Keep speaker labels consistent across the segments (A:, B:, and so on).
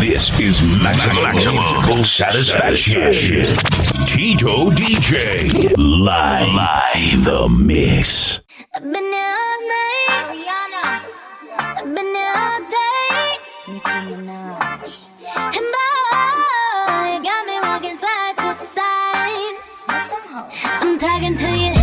A: This is maximum, maximum satisfaction. Tito DJ live, live the mix.
B: I've been all night. Rihanna. I've been all day. Nicki Minaj. And boy, you got me walking side to side. I'm talking to you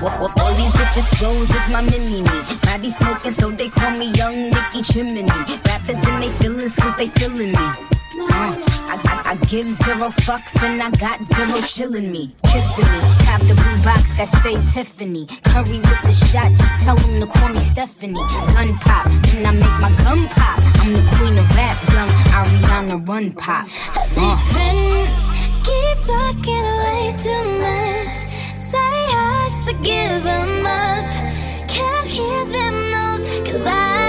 B: All these
C: bitches flows is my mini me. Body smoking, so they call me Young Nicky Chimney. Rappers in they feelings, cause they feeling me. Uh, I, I, I give zero fucks and I got zero chillin' me. Kissing me. Cop the blue box that say Tiffany. Curry with the shot, just tell them to call me Stephanie. Gun pop, then I make my gun pop. I'm the queen of rap, young Ariana Run Pop. Uh.
B: These friends keep talking way too much. I give them up. Can't hear them no, cause I.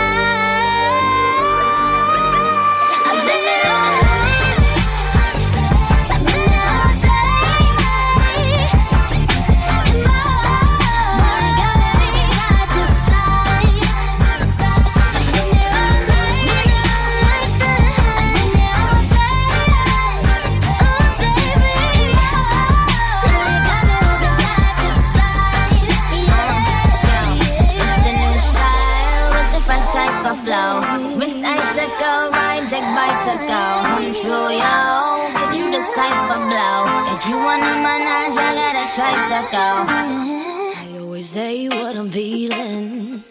D: a tricycle.
E: I always say what I'm feeling.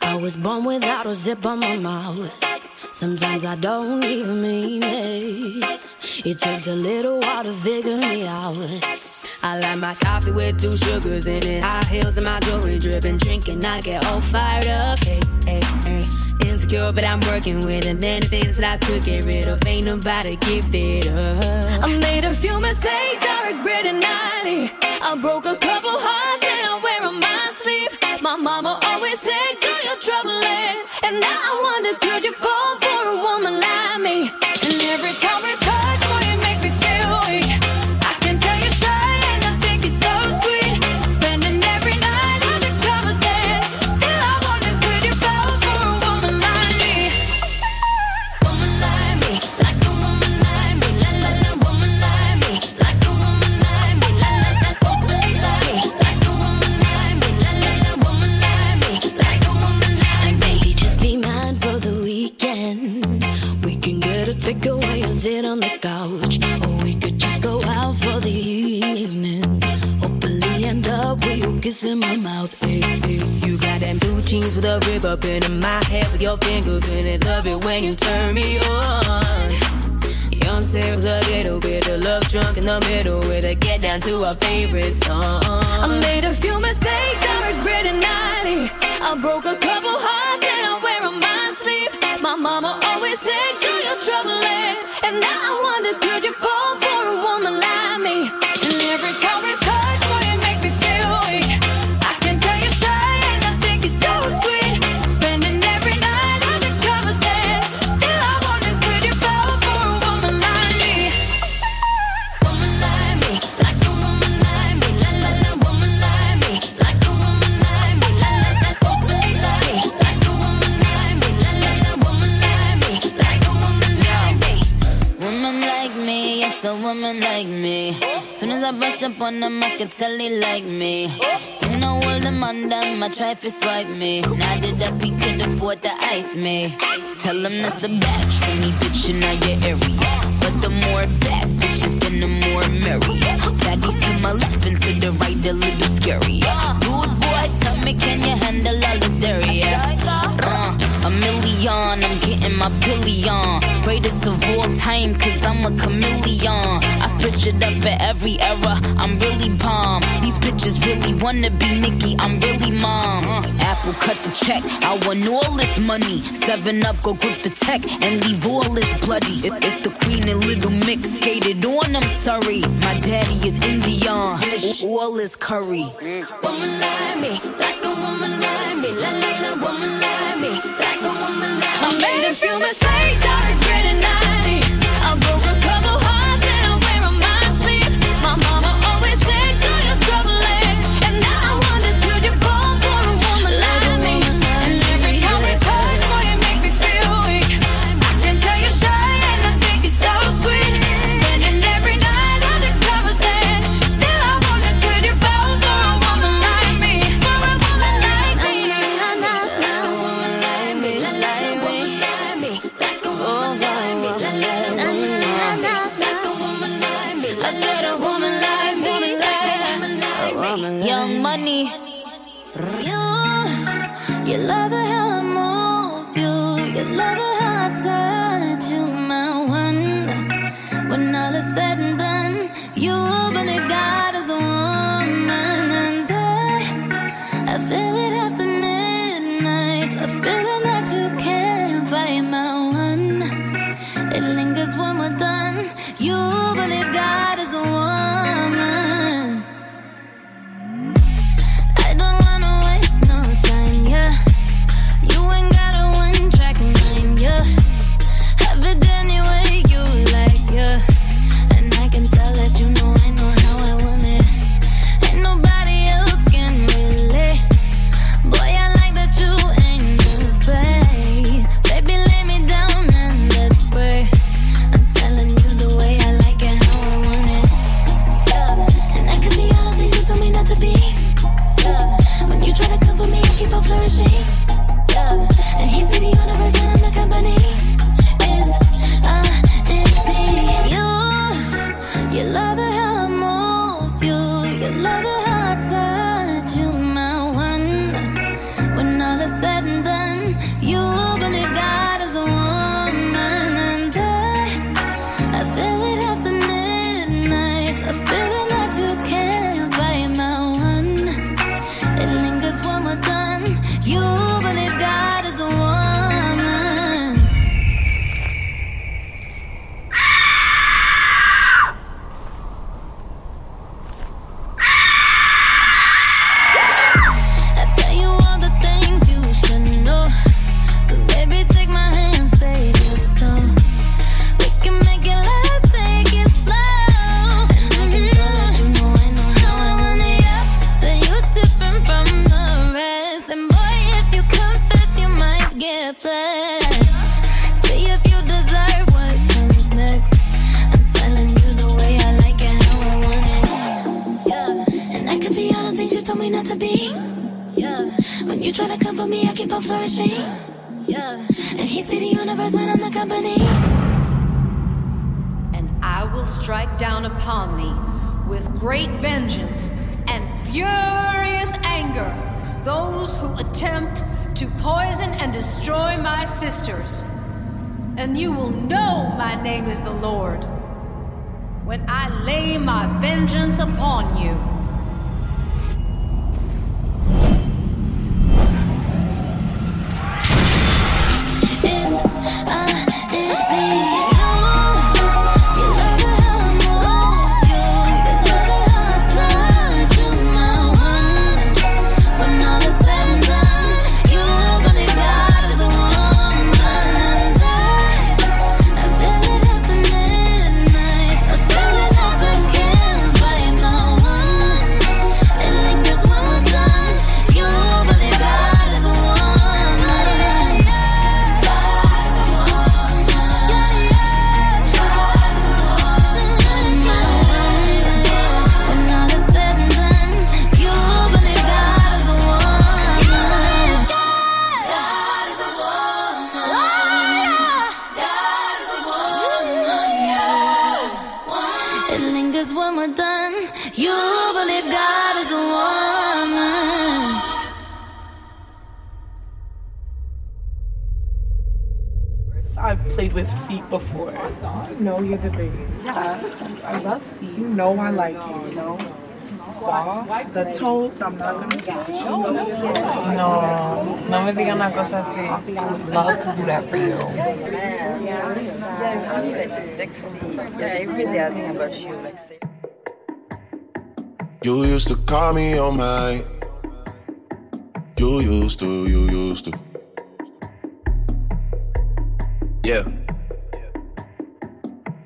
E: I was born without a zip on my mouth. Sometimes I don't even mean it. It takes a little while to figure me out. I like my coffee with two sugars in it. High heels and my jewelry dripping. Drinking, I get all fired up. Hey, hey, hey. Insecure, but I'm working with it. Many things that I could get rid of. Ain't nobody give it up. I made a few mistakes Regret nightly. I broke a couple hearts and I wear on my sleeve. My mama always said, "Do your troubling," and now I wonder, could you fall for a woman like me? And every time kiss in my mouth. Ay, ay.
F: You got them blue jeans with a rib up in my head with your fingers in it. Love it when you turn me on. You know I'm a little bit of love drunk in the middle with a get down to our favorite song.
B: I made a few mistakes, I regret it nightly. I broke a couple hearts and I wear on my sleeve. My mama always said, Do your trouble, and now I wonder, could you fall?
G: Push up on him, I can tell they like me. You know all the man them, I try to swipe me. Now Nodded up, he could afford to ice me. Tell him that's a bad trini bitch in your area. But the more bad bitches, then the more merry. Baddies to my left and to the right, a little scary. Dude boy, tell me, can you handle all this dairy? Uh, Million, I'm getting my billion. Greatest of all time, cause I'm a chameleon. I switch it up for every era, I'm really bomb. These bitches really wanna be Nicki, I'm really mom. Uh, Apple cut the check, I want all this money. Seven up, go grip the tech, and leave all this bloody. it's the queen and little mix, skated on, I'm sorry. My daddy is Indian, all is curry.
B: Woman like me, like a woman like me, la la la, woman like me made a few mistakes. You try to come for me, I keep on flourishing. Yeah. And he see the universe when I'm the company. And I will
H: strike down upon thee with great vengeance and furious anger those who attempt to poison and destroy my sisters. And you will know my name is the Lord when I lay my vengeance upon you.
B: Uh, it know you're the biggest. I, I love feet. You know I like it, you know? Saw the toes, I'm not gonna get you.
I: No, no me digan una cosa así. I would love to do that for you.
J: Yeah, I was like sexy. Yeah, every day I think about you, like sexy.
K: You used to call me on my. You used to, you used to. Yeah.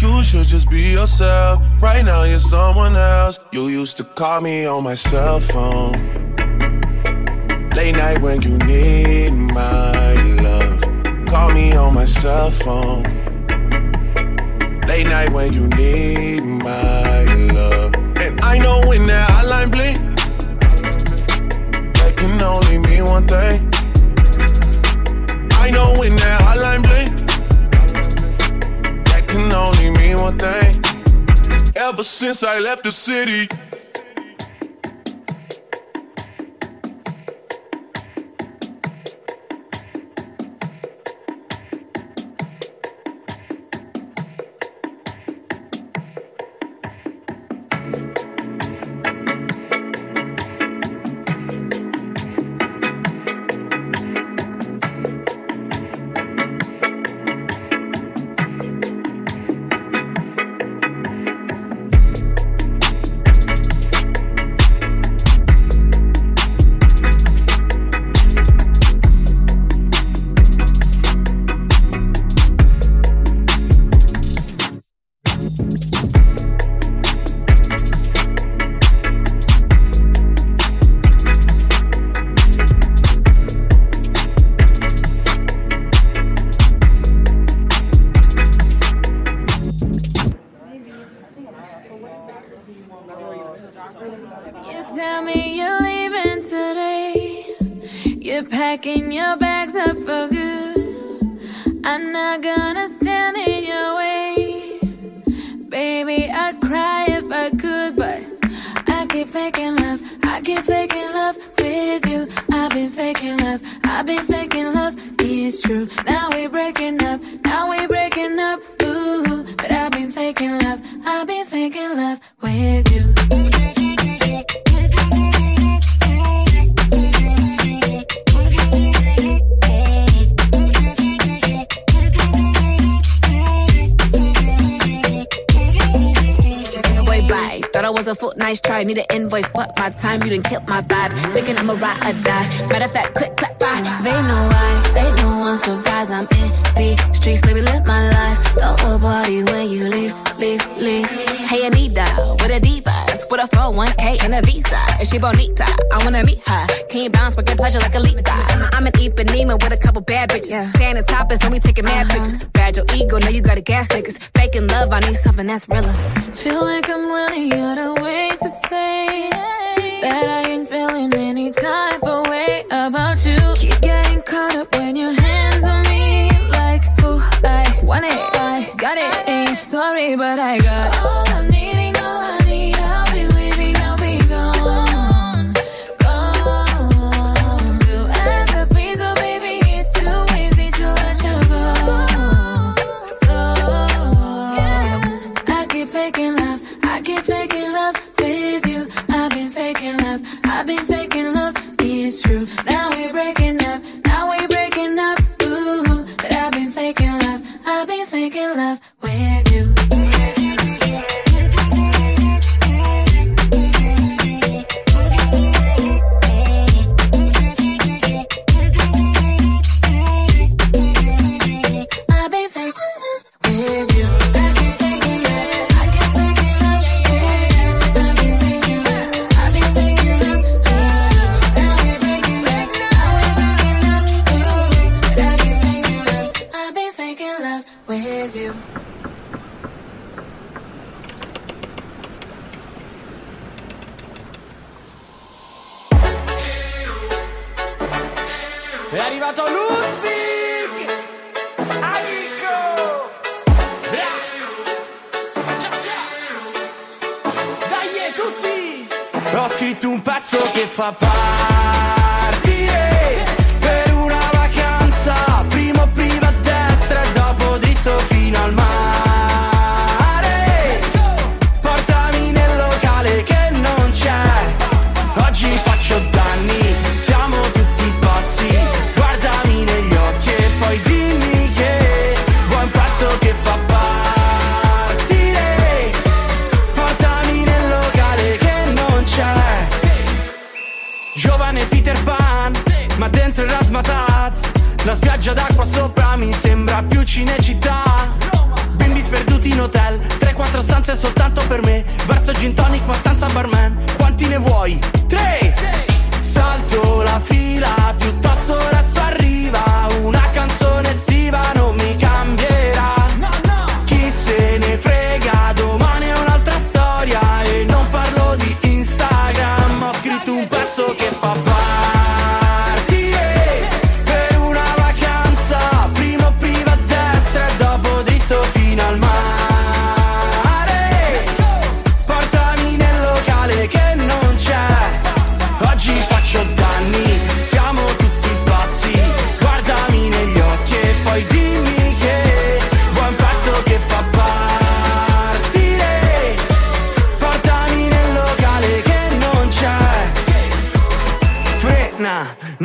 K: You should just be yourself. Right now, you're someone else. You used to call me on my cell phone. Late night when you need my love. Call me on my cell phone. late night when you need my since I left the city.
B: Gonna stand in your way. Baby, I'd cry if I could, but I keep faking love. I keep faking love with you. I've been faking love. I've been faking love. It's true. Now we're breaking up. Now we're breaking up. Ooh, but I've been faking love. I've been faking love with you.
L: Need an invoice, fuck my time, you done killed my vibe. Thinking I'ma ride or die. Matter of fact, click, clap, bye. They know why, they know I'm surprised. I'm in the streets, 401k and a visa. Is she bonita? I wanna meet her. Can you bounce, working pleasure like a leap I'm, an Ipanema with a couple bad bitches. Yeah. Staying the topless, and we taking mad uh-huh. pictures. Bad your ego, now you got a gas niggas. Faking love, I need something that's realer.
B: Feel like I'm running out of ways to say that I ain't feeling any type of way about you. Keep getting caught up when your hands on me, like oh I want it, I got it. Ain't sorry, but I got all I'm needing,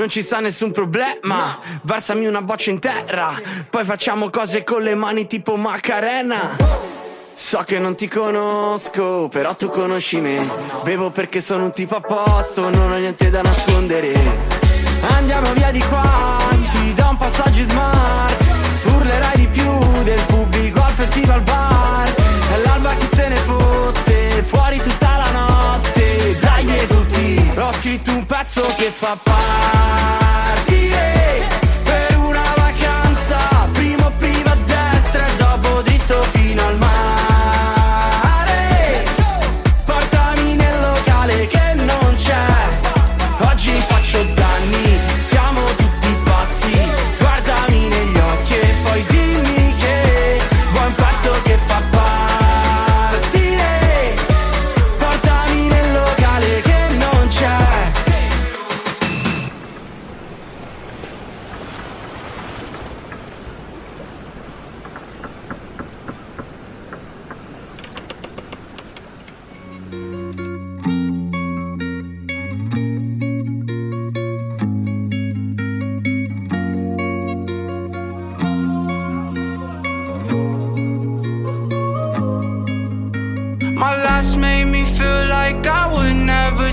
M: ci sta nessun problema. Versami una boccia in terra, poi facciamo cose con le mani tipo Macarena. So che non ti conosco, però tu conosci me. Bevo perché sono un tipo a posto, non ho niente da nascondere. Andiamo via di qua, ti do un passaggio smart. Urlerai di più del pubblico al festival bar. È l'alba chi se ne fotte, fuori tutta la ho scritto un pezzo che fa partire per una vacanza.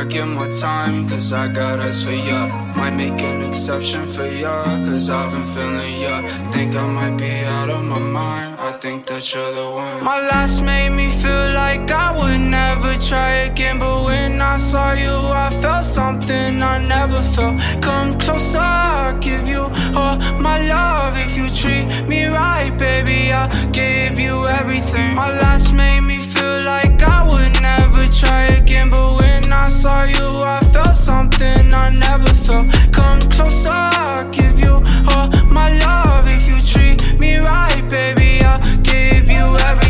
N: I give my time, cause I got eyes for ya. Might make an exception for ya, cause I've been feeling ya. Think I might be out of my mind, I think that you're the one. My last made me feel like I would never try again, but when I saw you, I felt something I never felt. Come closer, I'll give you all my love. If you treat me right, baby, I'll give you everything. My last made me like I would never try again, but when I saw you, I felt something I never felt. Come closer, I'll give you all my love. If you treat me right, baby, I'll give you everything.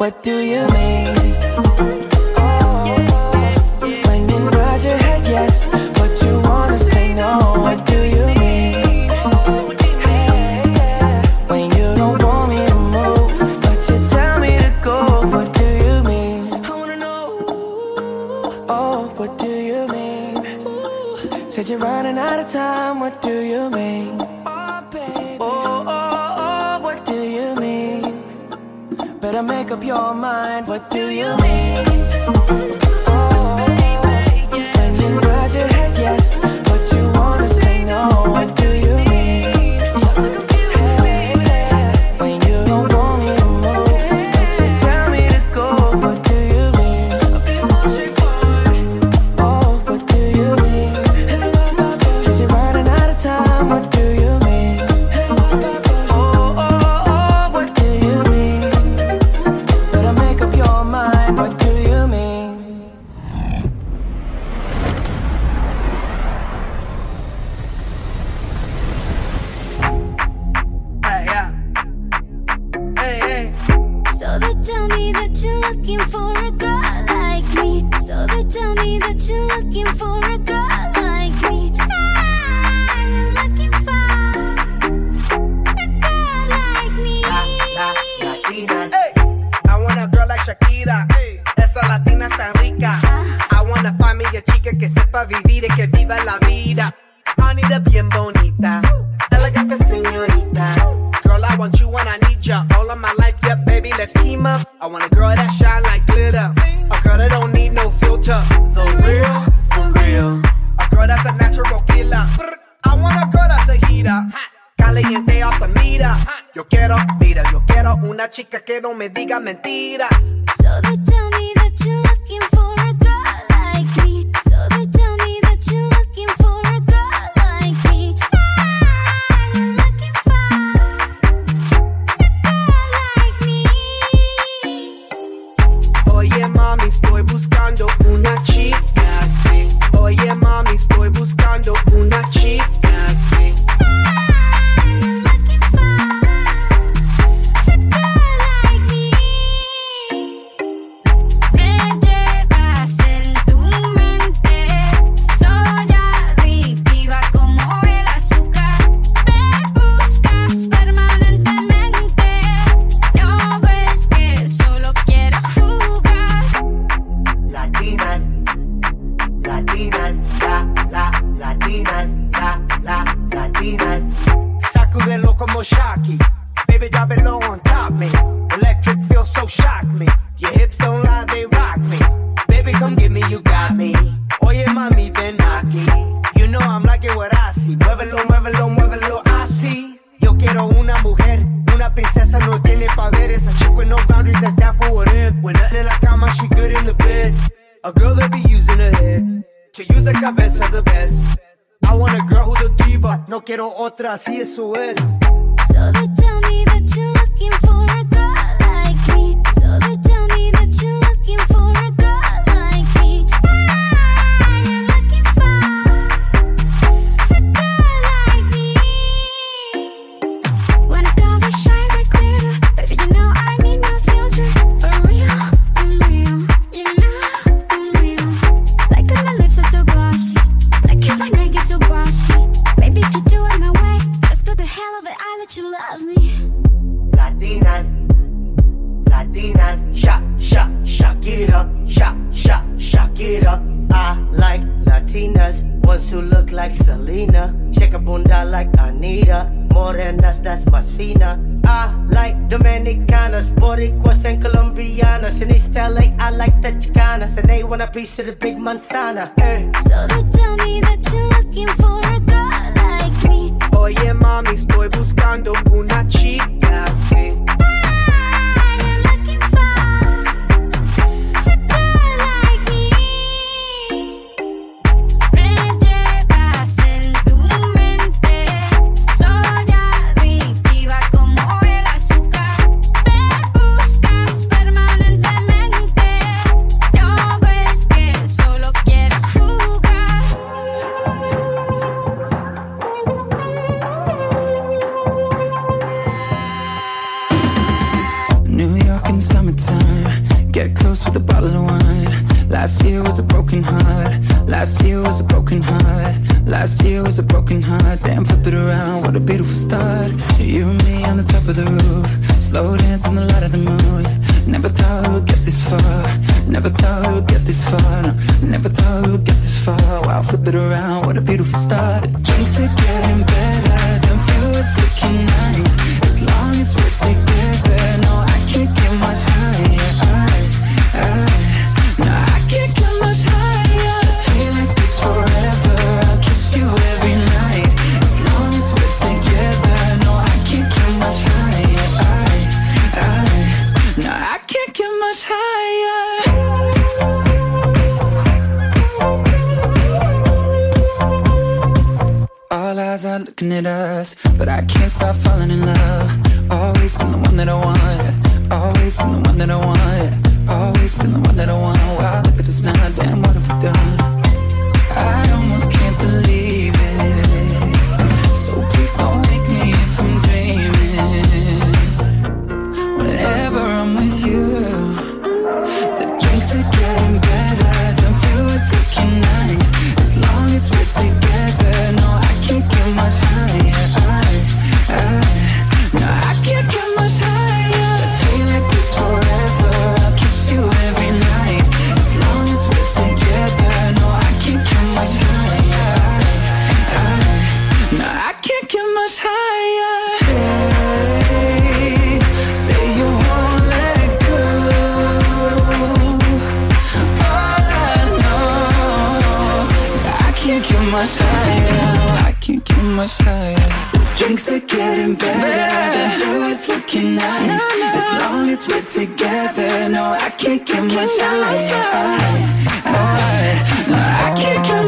O: What do you mean? to make up your mind. What do you mean?
B: Oye mami, estoy buscando una chica así. Oye mami, estoy buscando
P: toast with a bottle of wine. Last year was a broken heart. Last year was a broken heart. Last year was a broken heart. Damn, flip it around. What a beautiful start. You and me on the top of the roof. Slow dance in the light of the moon. Never thought we would get this far. Never thought we would get this far. Never thought we would get this far. Wow, flip it around. What a beautiful start. Drinks are getting better. The view is looking nice. As long as we're together. Looking at us, but I can't stop falling in love. Always been the one that I want. Always been the one that I want. Always been the one that I want. Wow, look at us now. Damn, what have we done? I almost can't believe better. The view is looking nice. As long as we're together, no, I can't get much higher. I, I, oh, no, I can't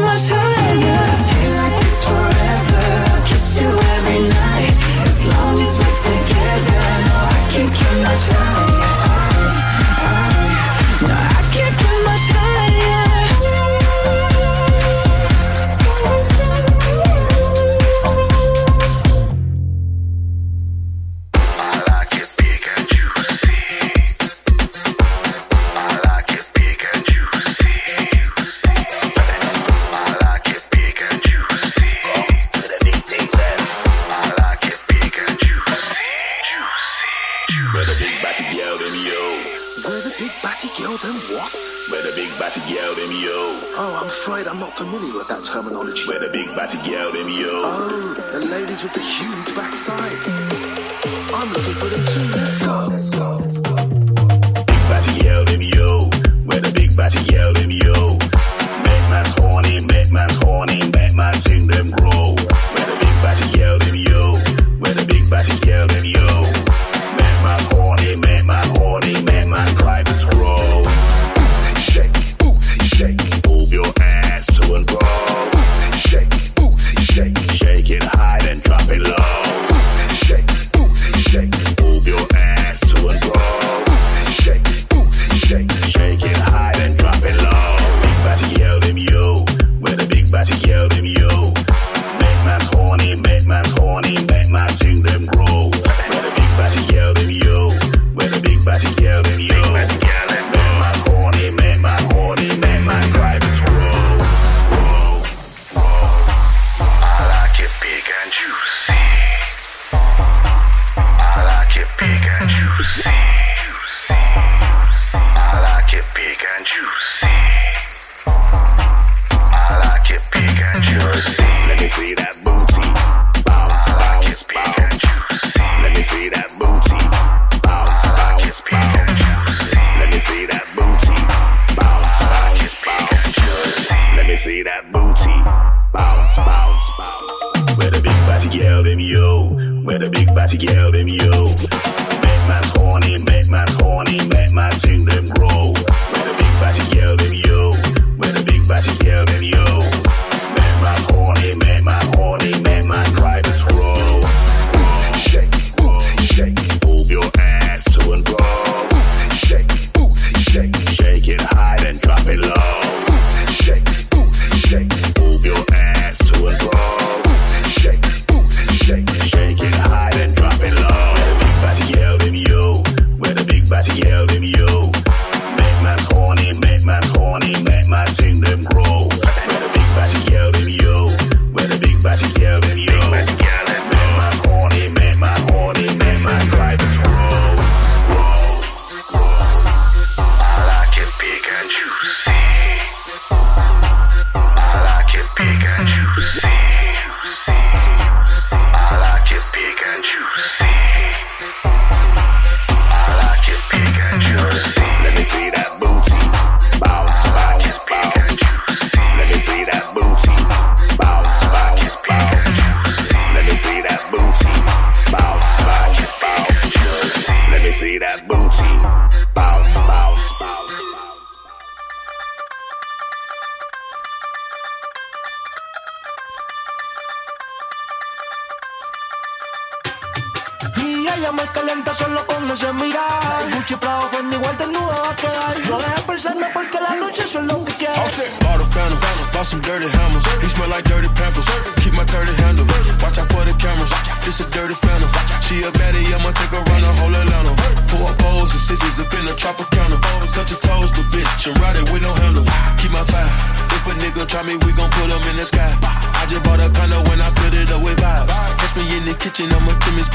Q: Where the big batty girl
R: then what?
Q: Where the big batty girl them yo.
R: Oh, I'm afraid I'm not familiar with that terminology.
Q: Where the big batty girl them yo.
R: Oh, the ladies with the huge backsides. I'm looking for them too. Let's go. Let's go. Let's go.
Q: Big batty girl them yo. Where the big batty girl them yo. Make man horny, make man horny, make man sing them grow. Where the big batty girl them yo. Where the big batty girl them yo.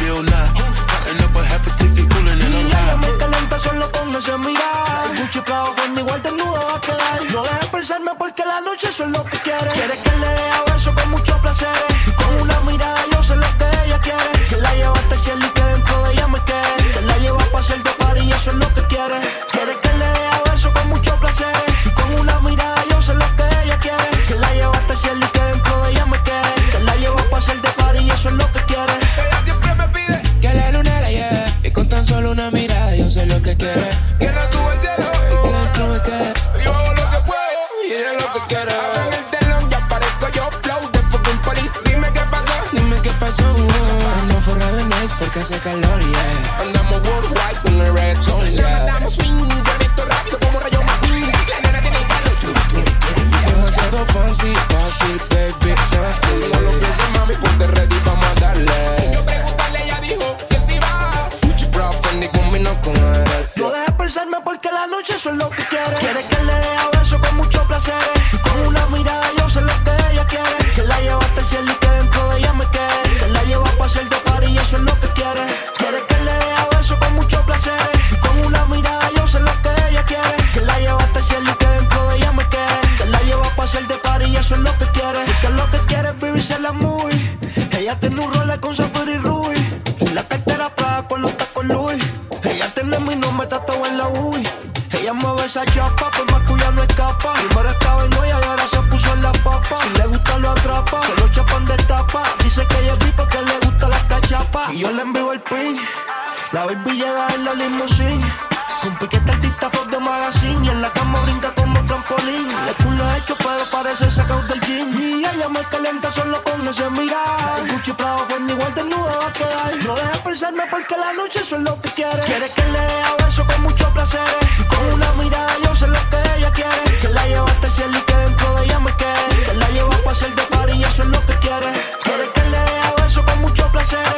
S: still querer trampolín. Con piquete artista Fox de magazine. Y en la cama brinca como trampolín. El culo hecho, pero parece sacado del jean. Y ella me calienta solo con ese mirar. Gucci Prado Fendi igual desnuda va a quedar. No dejes pensarme porque la noche eso es lo que quiere. Quiere que le dé besos con mucho placer. Y con una mirada yo sé lo que ella quiere. Que la llevo hasta el cielo y que dentro de ella me quede. Que la llevo a pasear de par y eso es lo que quiere. Quiere que le dé besos con mucho placer.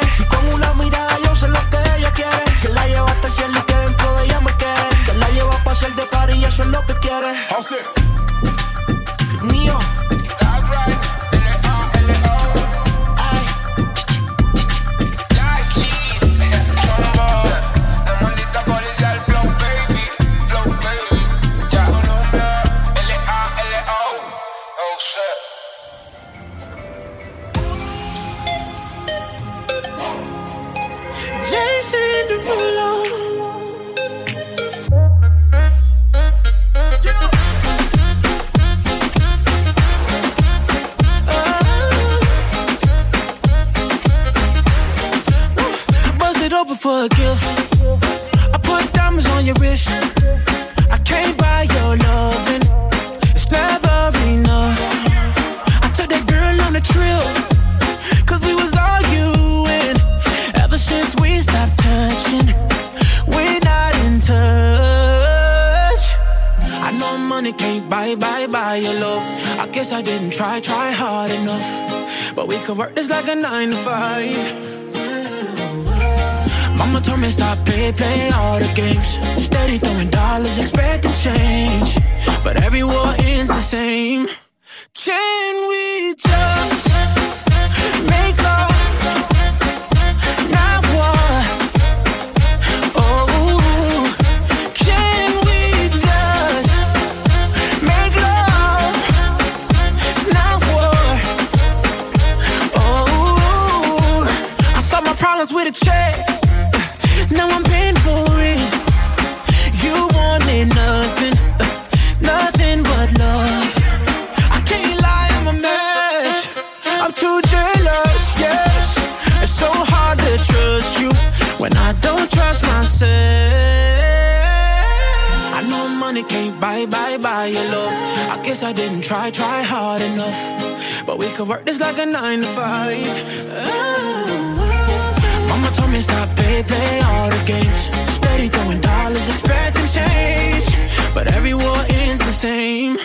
T: All set. trill, cause we was arguing. Ever since we stopped touching, we're not in touch. I know money can't buy, buy, buy your love. I guess I didn't try, try hard enough. But we could work this like a nine to five. Mama told me stop play, play all the games. Steady throwing dollars, expect to change. But every war ends the same. Can we just make love? bye, bye, bye, your love. I guess I didn't try, try hard enough. But we could work this like a nine to five. Oh. Mama told me stop,
P: play, play all the games. Steady throwing dollars, expecting change. But every war ends
T: the same.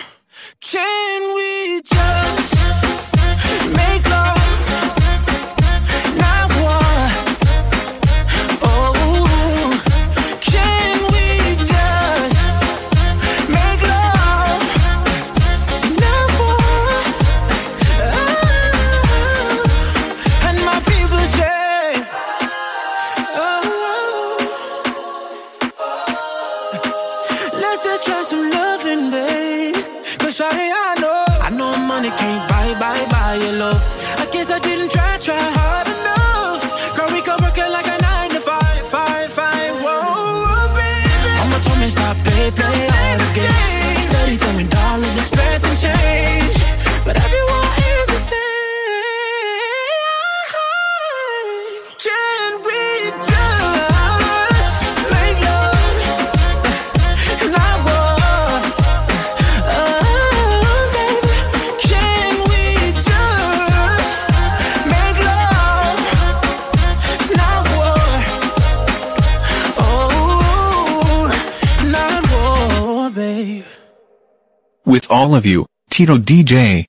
T: Of you, Tito DJ.